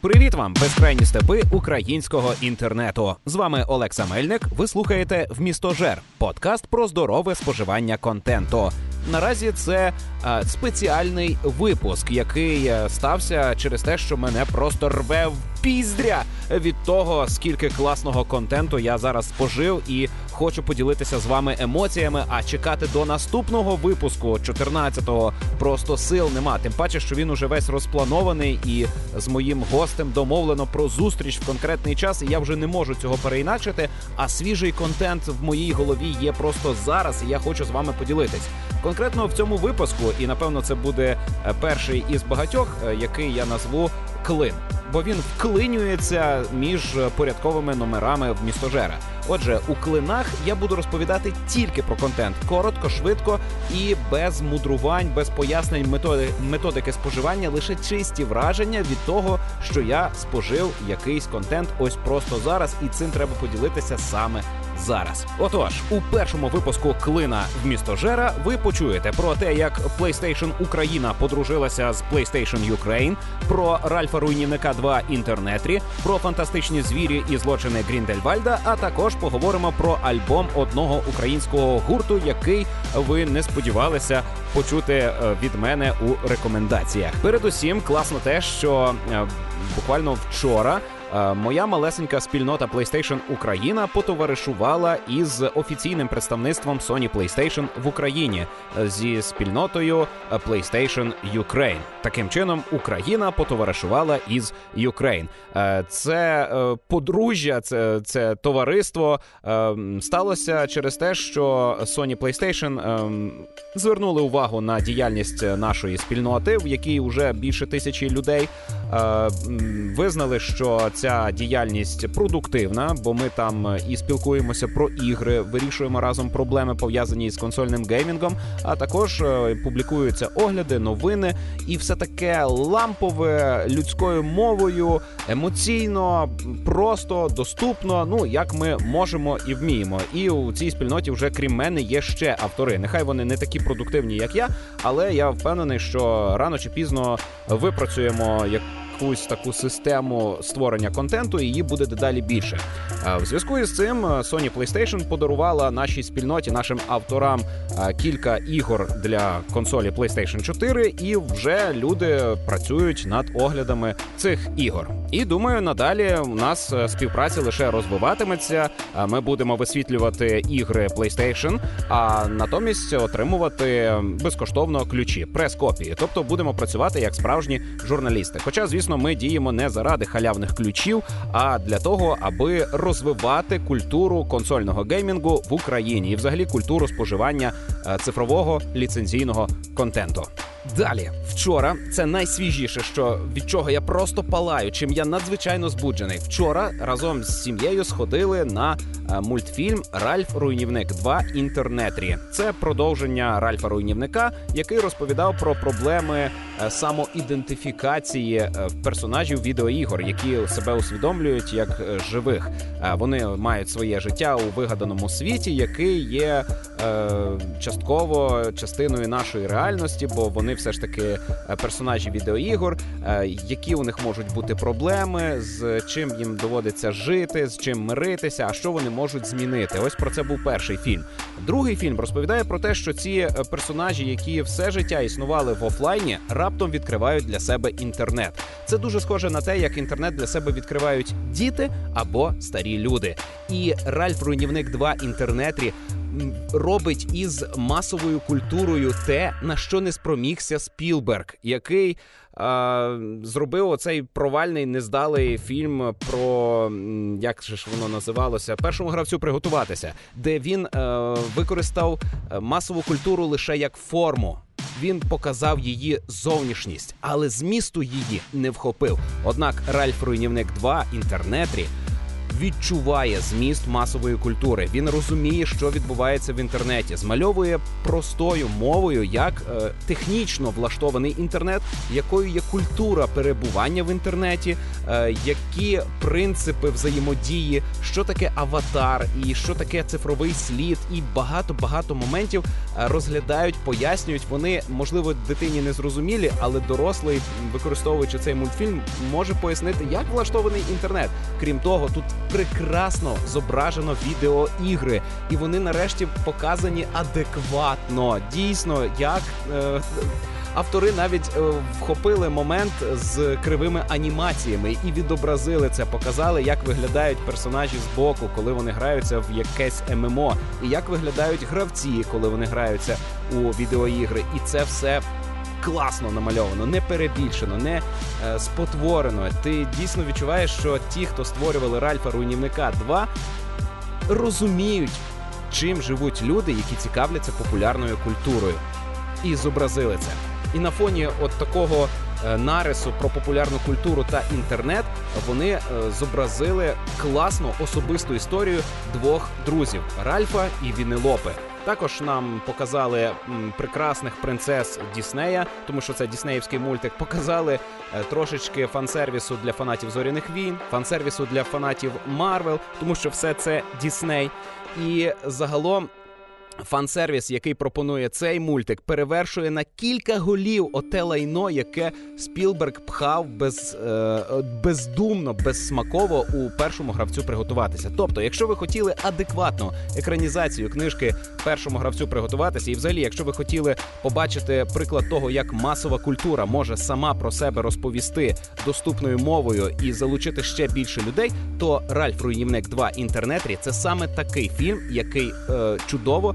Привіт вам, безкрайні степи українського інтернету. З вами Олекса Мельник. Ви слухаєте «Вмістожер» – подкаст про здорове споживання контенту. Наразі це е, спеціальний випуск, який е, стався через те, що мене просто рве в піздря від того, скільки класного контенту я зараз спожив, і хочу поділитися з вами емоціями. А чекати до наступного випуску, 14-го, просто сил нема. Тим паче, що він уже весь розпланований, і з моїм гостем домовлено про зустріч в конкретний час. І я вже не можу цього переіначити. А свіжий контент в моїй голові є просто зараз, і я хочу з вами поділитись. Конкретно в цьому випуску, і напевно це буде е, перший із багатьох, е, який я назву клин, бо він вклинюється між порядковими номерами в містожера. Отже, у клинах я буду розповідати тільки про контент коротко, швидко і без мудрувань, без пояснень методи методики споживання, лише чисті враження від того, що я спожив якийсь контент ось просто зараз, і цим треба поділитися саме зараз. Отож, у першому випуску клина в місто Жера ви почуєте про те, як PlayStation Україна подружилася з PlayStation Ukraine, про Ральфа Руйнівника 2 інтернетрі, про фантастичні звірі і злочини Гріндельвальда. А також поговоримо про альбом одного українського гурту, який ви не сподівалися почути е, від мене у рекомендаціях. Передусім, класно те, що е, буквально вчора. Е, моя малесенька спільнота PlayStation Україна потоваришувала із офіційним представництвом Sony PlayStation в Україні е, зі спільнотою е, PlayStation Ukraine. Таким чином, Україна потоваришувала із Ukraine. Це подружжя, це це товариство сталося через те, що Sony PlayStation звернули увагу на діяльність нашої спільноти, в якій вже більше тисячі людей визнали, що ця діяльність продуктивна, бо ми там і спілкуємося про ігри, вирішуємо разом проблеми пов'язані з консольним геймінгом. А також е, публікуються огляди, новини і все таке лампове людською мовою, емоційно, просто доступно. Ну як ми можемо і вміємо. І у цій спільноті вже крім мене є ще автори. Нехай вони не такі продуктивні, як я, але я впевнений, що рано чи пізно випрацюємо як якусь таку систему створення контенту, і її буде дедалі більше. В зв'язку із цим Sony PlayStation подарувала нашій спільноті, нашим авторам кілька ігор для консолі PlayStation 4, і вже люди працюють над оглядами цих ігор. І думаю, надалі у нас е, співпраця лише розвиватиметься. Ми будемо висвітлювати ігри PlayStation, а натомість отримувати безкоштовно ключі, прес-копії. Тобто будемо працювати як справжні журналісти. Хоча, звісно, ми діємо не заради халявних ключів, а для того, аби розвивати культуру консольного геймінгу в Україні і, взагалі, культуру споживання е, цифрового ліцензійного контенту. Далі, вчора це найсвіжіше, що від чого я просто палаю, чим я надзвичайно збуджений. Вчора разом з сім'єю сходили на е, мультфільм Ральф Руйнівник 2 інтернетрі. Це продовження Ральфа Руйнівника, який розповідав про проблеми самоідентифікації е, персонажів відеоігор, які себе усвідомлюють як живих. Вони мають своє життя у вигаданому світі, який є частково частиною нашої реальності, бо вони все ж таки е, персонажі відеоігор, е, які у них можуть бути проблеми, з чим їм доводиться жити, з чим миритися, а що вони можуть змінити. Ось про це був перший фільм. Другий фільм розповідає про те, що ці е, персонажі, які все життя існували в офлайні, раптом відкривають для себе інтернет. Це дуже схоже на те, як інтернет для себе відкривають діти або старі люди. І Ральф Руйнівник 2 інтернетрі робить із масовою культурою те, на що не спромігся Спілберг, який зробив оцей провальний нездалий фільм про як же ж воно називалося першому гравцю приготуватися, де він а, використав масову культуру лише як форму. Він показав її зовнішність, але змісту її не вхопив. Однак Ральф Руйнівник 2 інтернетрі відчуває зміст масової культури. Він розуміє, що відбувається в інтернеті, змальовує простою мовою, як е, технічно влаштований інтернет, якою є культура перебування в інтернеті, е, які принципи взаємодії, що таке аватар, і що таке цифровий слід, і багато багато моментів е, розглядають, пояснюють. Вони можливо дитині не зрозумілі, але дорослий, використовуючи цей мультфільм, може пояснити, як влаштований інтернет. Крім того, тут прекрасно зображено відеоігри, і вони нарешті показані адекватно. Дійсно, як. Е, Автори навіть е, вхопили момент з кривими анімаціями і відобразили це, показали, як виглядають персонажі з боку, коли вони граються в якесь ММО, і як виглядають гравці, коли вони граються у відеоігри. І це все класно намальовано, не перебільшено, не е, спотворено. Ти дійсно відчуваєш, що ті, хто створювали Ральфа Руйнівника 2, розуміють, чим живуть люди, які цікавляться популярною культурою, і зобразили це. І на фоні от такого е, нарису про популярну культуру та інтернет вони е, зобразили класну особисту історію двох друзів Ральфа і Вінелопи. Також нам показали прекрасних принцес Діснея, тому що це Діснеївський мультик. Показали е, трошечки фан-сервісу для фанатів зоряних війн, фан-сервісу для фанатів Марвел, тому що все це Дісней. І загалом Фан-сервіс, який пропонує цей мультик, перевершує на кілька голів оте лайно, яке Спілберг пхав без, е, бездумно, безсмаково у першому гравцю приготуватися. Тобто, якщо ви хотіли адекватну екранізацію книжки першому гравцю приготуватися, і взагалі, якщо ви хотіли побачити приклад того, як масова культура може сама про себе розповісти доступною мовою і залучити ще більше людей, то Ральф Руйнівник 2 інтернетрі це саме такий фільм, який е, чудово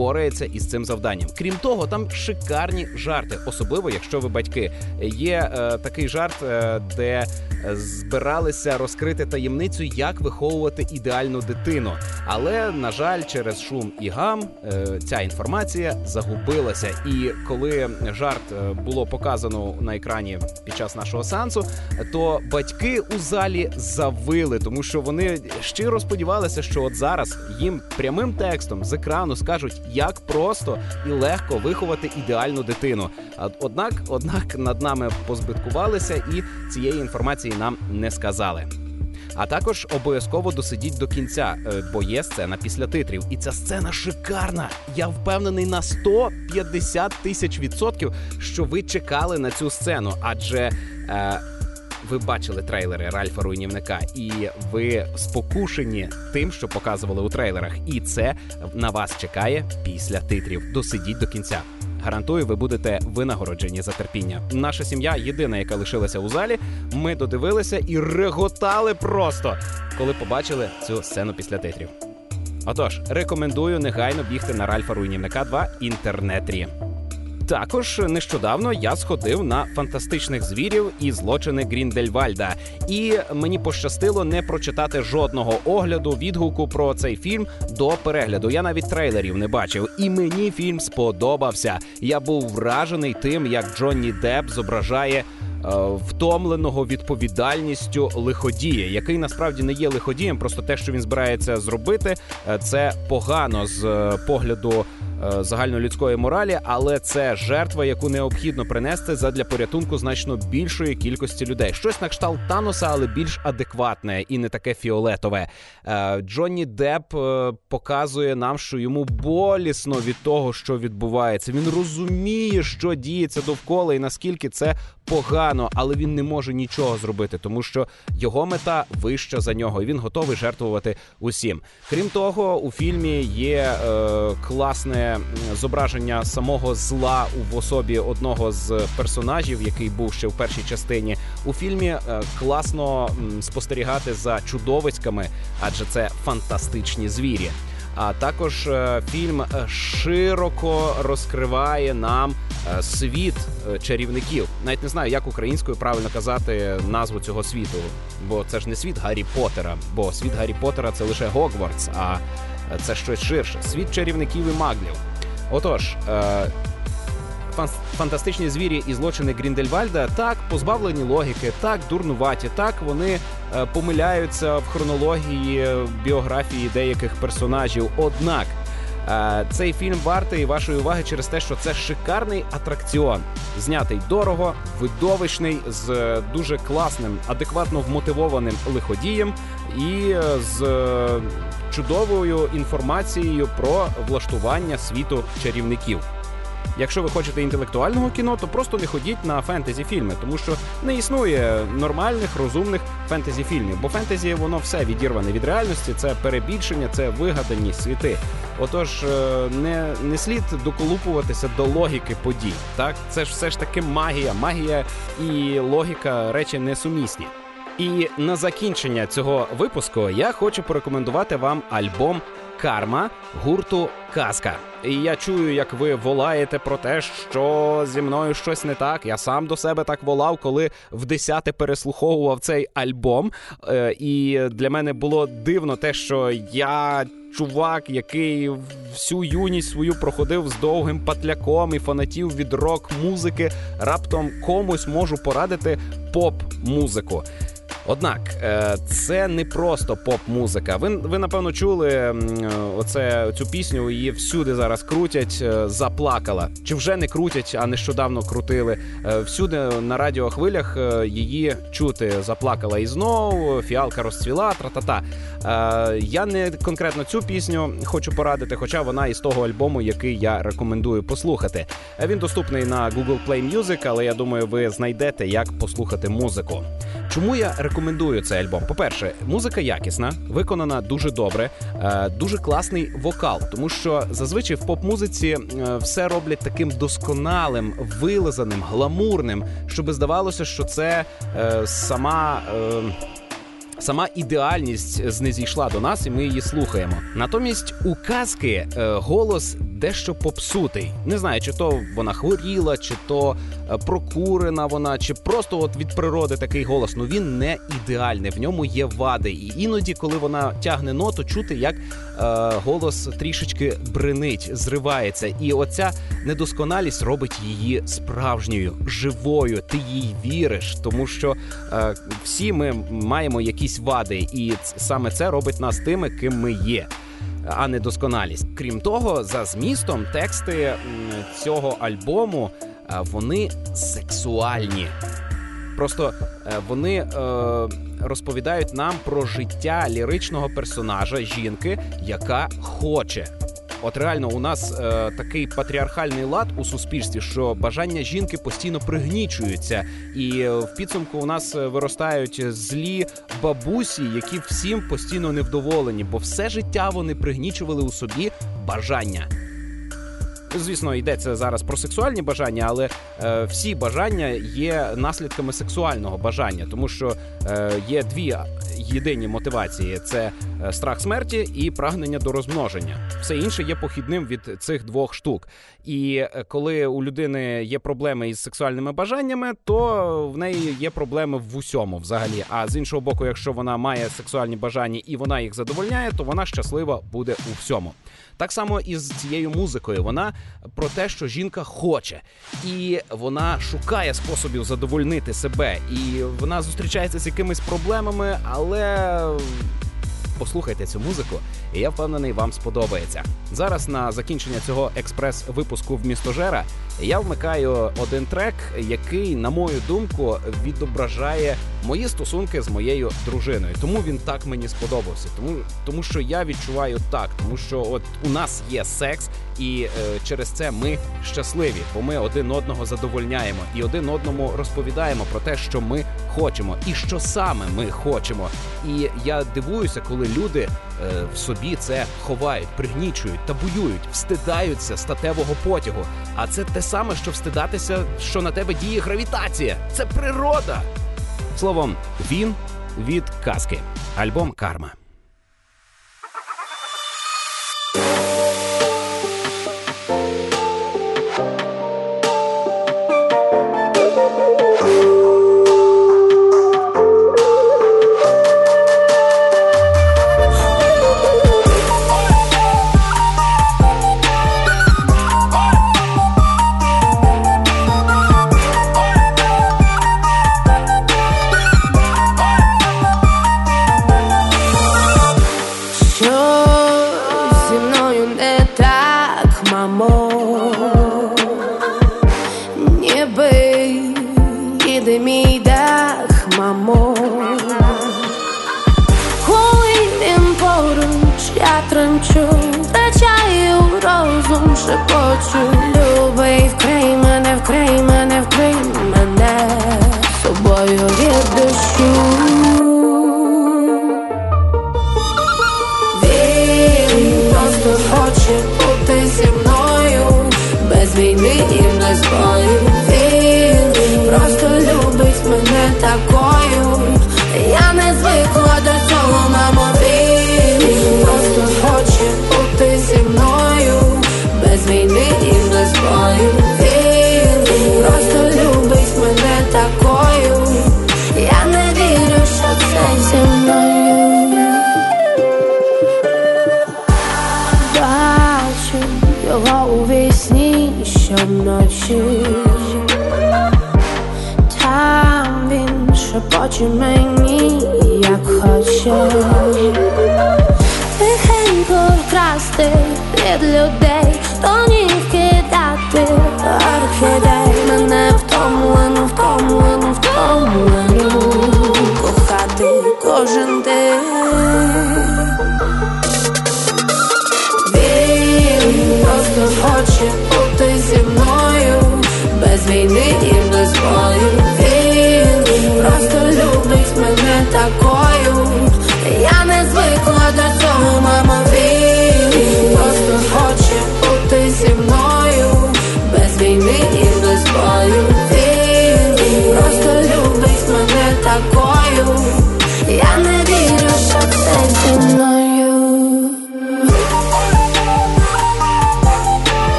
порається із цим завданням. Крім того, там шикарні жарти, особливо якщо ви батьки. Є е, такий жарт, е, де збиралися розкрити таємницю, як виховувати ідеальну дитину. Але на жаль, через шум і гам е, ця інформація загубилася. І коли жарт е, було показано на екрані під час нашого сеансу, то батьки у залі завили, тому що вони щиро сподівалися, що от зараз їм прямим текстом з екрану скажуть, як просто і легко виховати ідеальну дитину. Однак, однак над нами позбиткувалися і цієї інформації нам не сказали. А також обов'язково досидіть до кінця, е, бо є сцена після титрів. І ця сцена шикарна. Я впевнений на 150 тисяч відсотків, що ви чекали на цю сцену, адже. Е, ви бачили трейлери Ральфа Руйнівника, і ви спокушені тим, що показували у трейлерах. І це на вас чекає після титрів. Досидіть до кінця. Гарантую, ви будете винагороджені за терпіння. Наша сім'я єдина, яка лишилася у залі. Ми додивилися і реготали просто, коли побачили цю сцену після титрів. Отож, рекомендую негайно бігти на Ральфа Руйнівника 2 інтернетрі. Також нещодавно я сходив на фантастичних звірів і злочини Гріндельвальда, і мені пощастило не прочитати жодного огляду, відгуку про цей фільм до перегляду. Я навіть трейлерів не бачив, і мені фільм сподобався. Я був вражений тим, як Джонні Депп зображає. Е, втомленого відповідальністю лиходія, який насправді не є лиходієм, просто те, що він збирається зробити, е, це погано з е, погляду загальнолюдської моралі, але це жертва, яку необхідно принести задля порятунку значно більшої кількості людей. Щось на кшталт Таноса, але більш адекватне і не таке фіолетове. Е, Джонні Депп е, показує нам, що йому болісно від того, що відбувається. Він розуміє, що діється довкола, і наскільки це погано, але він не може нічого зробити, тому що його мета вища за нього, і він готовий жертвувати усім. Крім того, у фільмі є е, класне зображення самого зла в особі одного з персонажів, який був ще в першій частині. У фільмі е, класно спостерігати за чудовиськами, адже це фантастичні звірі. А також е, фільм е, широко розкриває нам світ чарівників. Навіть не знаю, як українською правильно казати назву цього світу, бо це ж не світ Гаррі Поттера, бо світ Гаррі Поттера це лише Гогвартс, а це щось ширше. Світ чарівників і маглів. Отож. фантастичні звірі і злочини Гріндельвальда так позбавлені логіки, так дурнуваті, так вони е, помиляються в хронології біографії деяких персонажів. Однак Е, цей фільм вартий вашої уваги через те, що це шикарний атракціон, знятий дорого, видовищний, з дуже класним, адекватно вмотивованим лиходієм і е, з чудовою інформацією про влаштування світу чарівників. Якщо ви хочете інтелектуального кіно, то просто не ходіть на фентезі фільми, тому що не існує нормальних розумних фентезі фільмів. Бо фентезі воно все відірване від реальності, це перебільшення, це вигадані світи. Отож, е, не не слід доколупуватися до логіки подій. Так, це ж все ж таки магія. Магія і логіка речі несумісні. І на закінчення цього випуску я хочу порекомендувати вам альбом Карма гурту Казка. І я чую, як ви волаєте про те, що зі мною щось не так. Я сам до себе так волав, коли в десяте переслуховував цей альбом. Е, і для мене було дивно те, що я. Чувак, який всю юність свою проходив з довгим патляком і фанатів від рок-музики, раптом комусь можу порадити поп-музику. Однак е, це не просто поп-музика. Ви ви напевно чули оце цю пісню. Її всюди зараз крутять. Е, заплакала чи вже не крутять, а нещодавно крутили. Е, всюди на радіохвилях її чути. Заплакала і знов. Фіалка розцвіла. Тра-та-та. Я не конкретно цю пісню хочу порадити, хоча вона із того альбому, який я рекомендую послухати. Він доступний на Google Play Music, але я думаю, ви знайдете як послухати музику. Чому я рекомендую цей альбом? По-перше, музика якісна, виконана дуже добре, е, дуже класний вокал, тому що зазвичай в поп-музиці е, все роблять таким досконалим, вилизаним, гламурним, щоб здавалося, що це е, сама. Сама ідеальність знезійшла до нас, і ми її слухаємо. Натомість у казки голос дещо попсутий. Не знаю, чи то вона хворіла, чи то е, прокурена вона, чи просто от від природи такий голос. Ну він не ідеальний. В ньому є вади. І іноді, коли вона тягне ноту, чути, як е, голос трішечки бринить, зривається. І оця недосконалість робить її справжньою, живою. Ти їй віриш, тому що е, всі ми маємо якісь вади, і саме це робить нас тими, ким ми є а не досконалість. Крім того, за змістом тексти цього альбому вони сексуальні. Просто е, вони е, розповідають нам про життя ліричного персонажа жінки, яка хоче От реально у нас е, такий патріархальний лад у суспільстві, що бажання жінки постійно пригнічуються, і е, в підсумку у нас е, виростають злі бабусі, які всім постійно невдоволені, бо все життя вони пригнічували у собі бажання. Звісно, йдеться зараз про сексуальні бажання, але е, всі бажання є наслідками сексуального бажання, тому що е, є дві єдині мотивації: це е, страх смерті і прагнення до розмноження. Все інше є похідним від цих двох штук. І е, коли у людини є проблеми із сексуальними бажаннями, то в неї є проблеми в усьому взагалі. А з іншого боку, якщо вона має сексуальні бажання і вона їх задовольняє, то вона щаслива буде у всьому. Так само і з цією музикою. Вона про те, що жінка хоче, і вона шукає способів задовольнити себе, і вона зустрічається з якимись проблемами, але послухайте цю музику, і я впевнений, вам сподобається. Зараз на закінчення цього експрес-випуску в містожера я вмикаю один трек, який, на мою думку, відображає мої стосунки з моєю дружиною. Тому він так мені сподобався. Тому тому що я відчуваю так, тому що от у нас є секс, і е, через це ми щасливі, бо ми один одного задовольняємо і один одному розповідаємо про те, що ми хочемо, і що саме ми хочемо. І я дивуюся, коли люди е, в собі це ховають, пригнічують, табуюють, встидаються статевого потягу. А це те саме, що встидатися, що на тебе діє гравітація. Це природа. Словом, він від казки. Альбом Карма. Війни і. Він просто любить мене такою. Я не звикла до цього, мамо. Він просто хоче бути зі мною, без війни і без бою. Просто любить мене такою. Я не вірю, що це зі мною. Бачу його у вісні щоночі. Там він шепоче мені, як хоче. Тихенько вкрасти від людей, то ні кидати орхідей мене втомлену, втомлену, втомлену кохати кожен день. Просто хоче